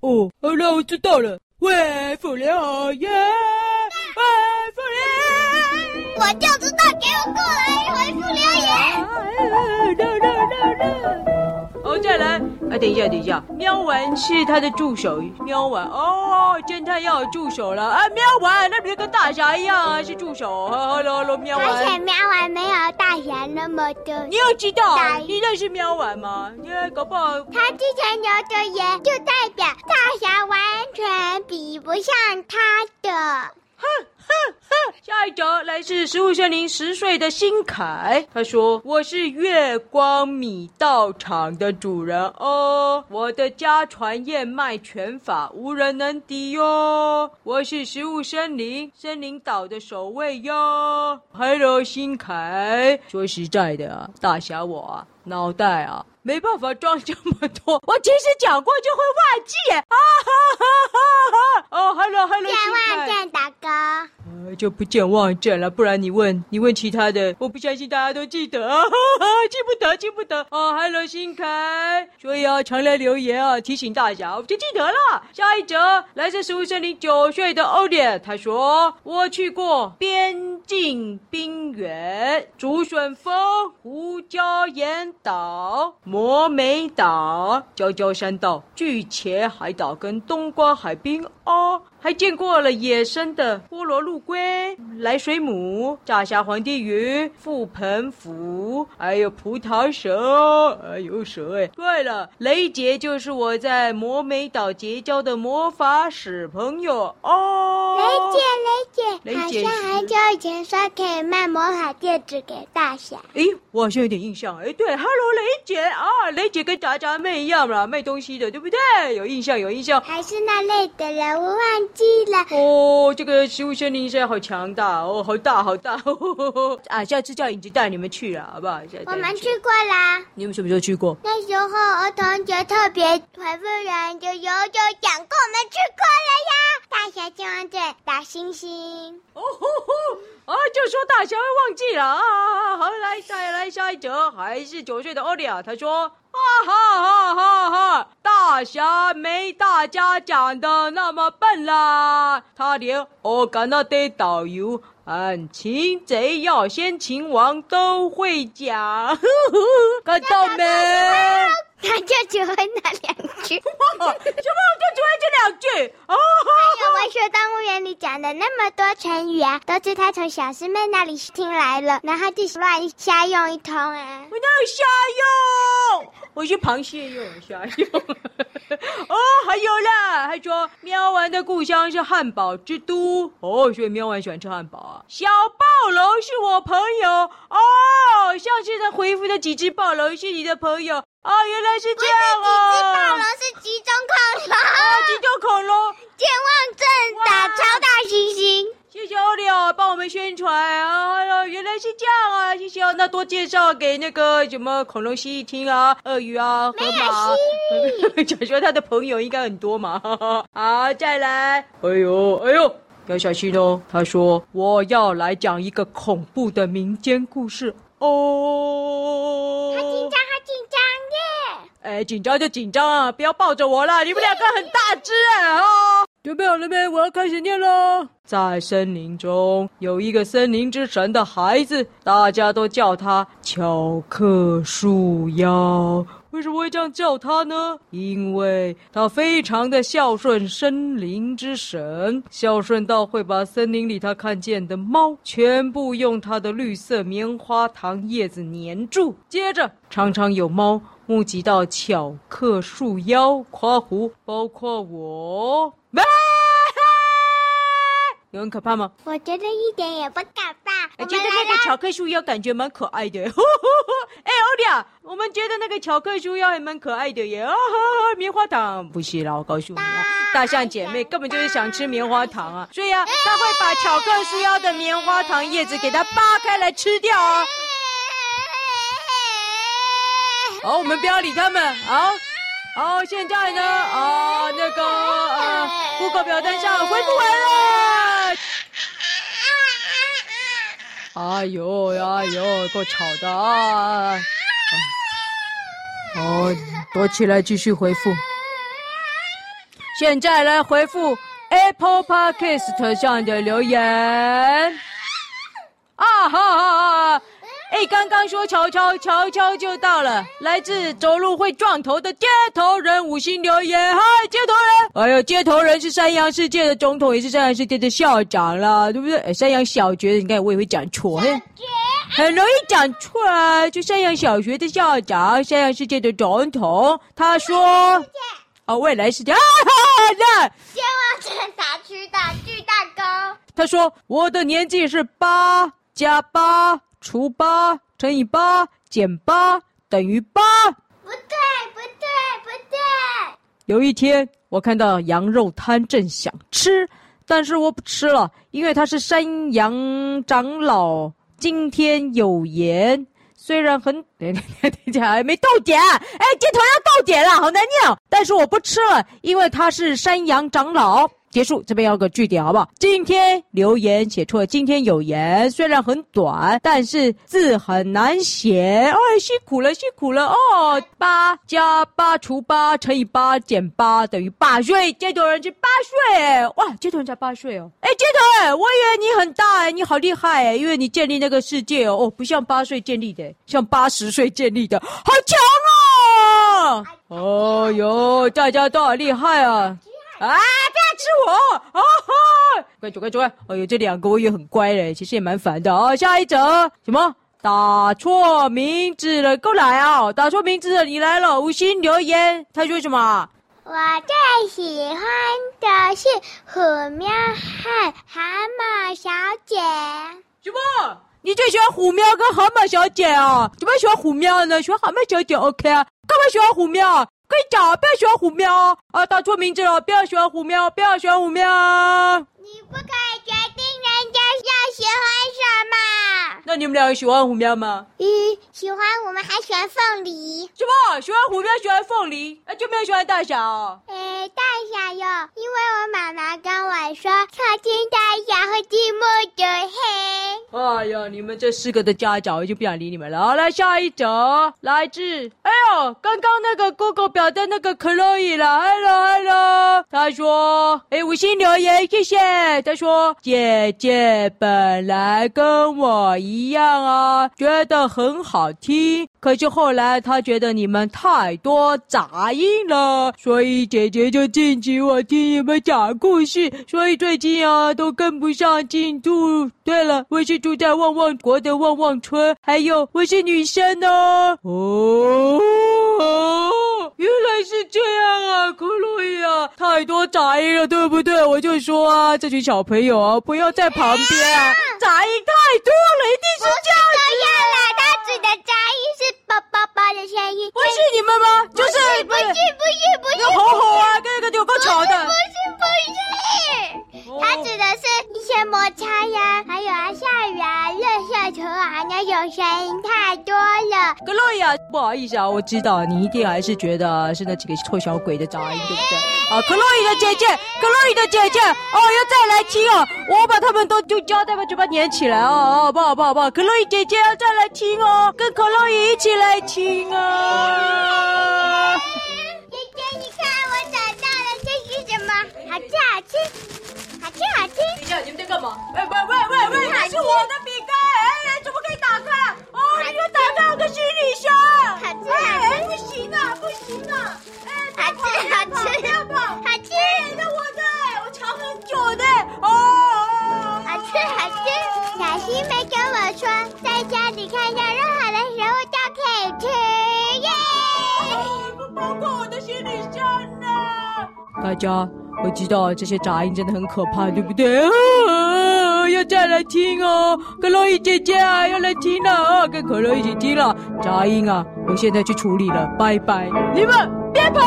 哦，好了，我知道了。喂复留言，回复留言，我就知道，给我过来啊，等一下，等一下，喵丸是他的助手。喵丸，哦，侦探要有助手了。啊，喵丸，那不是跟大侠一样啊，是助手。哈喽喽，喵丸。而且喵丸没有大侠那么的。你要知道，你认识喵丸吗？因为搞不好他之前留的言，就代表大侠完全比不上他的。下一则来自食物森林十岁的新凯，他说：“我是月光米道场的主人哦，我的家传燕麦拳法无人能敌哟，我是食物森林森林岛的守卫哟。” Hello，新凯，说实在的啊，大侠我啊，脑袋啊。没办法装这么多，我其实讲过就会忘记。啊哈哈哈哈！哦，Hello，Hello，健忘症大哥，就不见忘症了。不然你问，你问其他的，我不相信大家都记得啊，哈 哈记不得，记不得。哦，Hello，新凯，所以啊，常来留言啊，提醒大家，我就记得了。下一则来自食物森林九岁的欧烈，他说：“我去过边境冰原、竹笋峰、胡椒岩岛。”摩美岛、娇娇山岛、巨茄海岛跟冬瓜海滨哦。还见过了野生的菠萝陆龟、来水母、炸虾皇帝鱼、覆盆蝠，还有葡萄蛇，还有蛇哎。对了，雷姐就是我在魔美岛结交的魔法使朋友哦。雷姐，雷姐，好像很久以前说可以卖魔法戒指给大侠。诶，我好像有点印象哎。对，Hello，雷姐啊，雷姐跟炸炸妹一样啦，卖东西的，对不对？有印象，有印象。还是那类的人，物忘记了哦，这个食物森林现在好强大哦，好大好大呵呵呵啊！下次叫影子带你们去了，好不好？我们去过啦。你们什么时候去过？那时候儿童节特别回复人就有就讲过，我们去过了呀。大侠健忘症，大猩猩。哦吼吼！啊，就说大侠会忘记了啊！好，来再来下一则，还是九岁的欧利亚，他说。哈哈哈哈哈！大侠没大家讲的那么笨啦，他连欧甘娜的导游嗯擒贼要先擒王都会讲，呵呵，看到没？他就只会那两句，什么？就只会这两句？哦，还有文学动物园里讲的那么多成语啊，都是他从小师妹那里听来了，然后就乱瞎用一通啊！我哪有瞎用？我是螃蟹用瞎用。哦，还有啦，还说喵丸的故乡是汉堡之都哦，所以喵丸喜欢吃汉堡啊。小暴龙是我朋友哦，上次他回复的几只暴龙是你的朋友哦，原来是这样啊。几只暴龙是几种恐龙啊，集中恐龙，健忘症打超大猩猩。谢谢欧里帮我们宣传啊！哎呦，原来是这样啊！谢谢，那多介绍给那个什么恐龙蜥蜴听啊，鳄鱼啊，河马。讲 说他的朋友应该很多嘛。好，再来。哎呦，哎呦，要小心哦。他说我要来讲一个恐怖的民间故事哦。好紧张，好紧张耶！哎，紧张就紧张啊，不要抱着我啦，你们两个很大只哎啊！准备好了没？我要开始念了。在森林中有一个森林之神的孩子，大家都叫他巧克树妖。为什么会这样叫他呢？因为他非常的孝顺森林之神，孝顺到会把森林里他看见的猫全部用他的绿色棉花糖叶子粘住。接着，常常有猫目击到巧克树妖夸胡，包括我。有很可怕吗？我觉得一点也不可怕。我觉得那个巧克树妖感觉蛮可爱的。哎，欧利亚，我们觉得那个巧克树妖也蛮可爱的耶。棉花糖不是啦，我告诉你啊，大象姐妹根本就是想吃棉花糖啊，所以啊，她会把巧克树妖的棉花糖叶子给它扒开来吃掉啊。好，我们不要理他们。好，好，现在呢，啊，那个呃，Google 表单上恢复完了。哎呦哎呦，够吵的啊！哦，躲起来继续回复。现在来回复 Apple Podcast 上的留言。啊哈哈哈！哎，刚刚说乔乔，乔乔就到了。来自走路会撞头的街头人，五星留言。嗨，街头人！哎呦，街头人是山羊世界的总统，也是山羊世界的校长啦，对不对？哎，山羊小学的，你看我也会讲错，嘿，很容易讲错啊。就山羊小学的校长，山羊世界的总统，他说。哦，未来世界啊！那希望是打区的巨蛋糕。他说：“我的年纪是八加八除八乘以八减八等于八。”不对，不对，不对。有一天，我看到羊肉摊，正想吃，但是我不吃了，因为他是山羊长老，今天有言。虽然很，等等等一下，还没到点，哎，镜头要到点了，好难念，但是我不吃了，因为他是山羊长老。结束，这边要个句点，好不好？今天留言写错了，今天有言，虽然很短，但是字很难写。哎，辛苦了，辛苦了哦。八加八除八乘以八减八等于八岁，街头人是八岁，哇，街头人才八岁哦。哎，街头人，我以为你很大哎，你好厉害哎，因为你建立那个世界哦，哦，不像八岁建立的，像八十岁建立的，好强哦。哦哟，大家都好厉害啊。啊！不要吃我！啊哈！快走，快走！哎呦，这两个我也很乖嘞，其实也蛮烦的啊。下一则什么？打错名字了，过来啊！打错名字了，你来了，五星留言。他说什么？我最喜欢的是虎喵和蛤蟆小姐。什么？你最喜欢虎喵跟蛤蟆小姐啊？怎么喜欢虎喵呢？喜欢蛤蟆小姐 OK 啊？干嘛喜欢虎喵？可以讲，不要喜欢虎喵啊！打错名字了，不要喜欢虎喵，不要喜欢虎喵。你不可以决定人家要喜欢什么。那你们两个喜欢虎喵吗？嗯，喜欢。我们还喜欢凤梨。什么？喜欢虎喵，喜欢凤梨，那就没有喜欢大侠。哎，大侠哟，因为我妈妈跟我说，靠近大侠会寂寞的黑。哎呀，你们这四个的家长，我就不想理你们了。好，来下一则，来自，哎呦，刚刚那个 Google 表的那个克洛伊了，Hello，Hello，他说，哎，五星留言，谢谢。他说，姐姐本来跟我一样啊，觉得很好听，可是后来他觉得你们太多杂音了，所以姐姐就禁止我听你们讲故事，所以最近啊都跟不上进度。对了，我是。住在旺旺国的旺旺村，还有我是女生呢。哦，原来是这样啊，克洛伊啊，太多杂音了，对不对？我就说啊，这群小朋友啊，不要在旁边啊，杂音太多了，一定是这样子。不要啦，他指的杂音是宝宝宝的声音，不是你们吗？就是不是不是不是，有吼吼啊，跟那个有够吵的。不是不是，不是，他指的是一些摩擦呀，还有啊下雨。啊，热射球啊，那种声音太多了。克洛伊啊，不好意思啊，我知道你一定还是觉得是那几个臭小鬼的杂音，对不对？啊，克洛伊的姐姐，克洛伊的姐姐，哦，要再来听哦，我把他们都就胶带把嘴巴粘起来哦，哦，不好？不好？不好？克洛伊姐姐要再来听哦，跟克洛伊一起来听啊。大家。我知道这些杂音真的很可怕，对不对？要再来听哦，可乐伊姐姐啊，要来听了啊，跟可乐一起听了杂音啊，我现在去处理了，拜拜，你们别跑。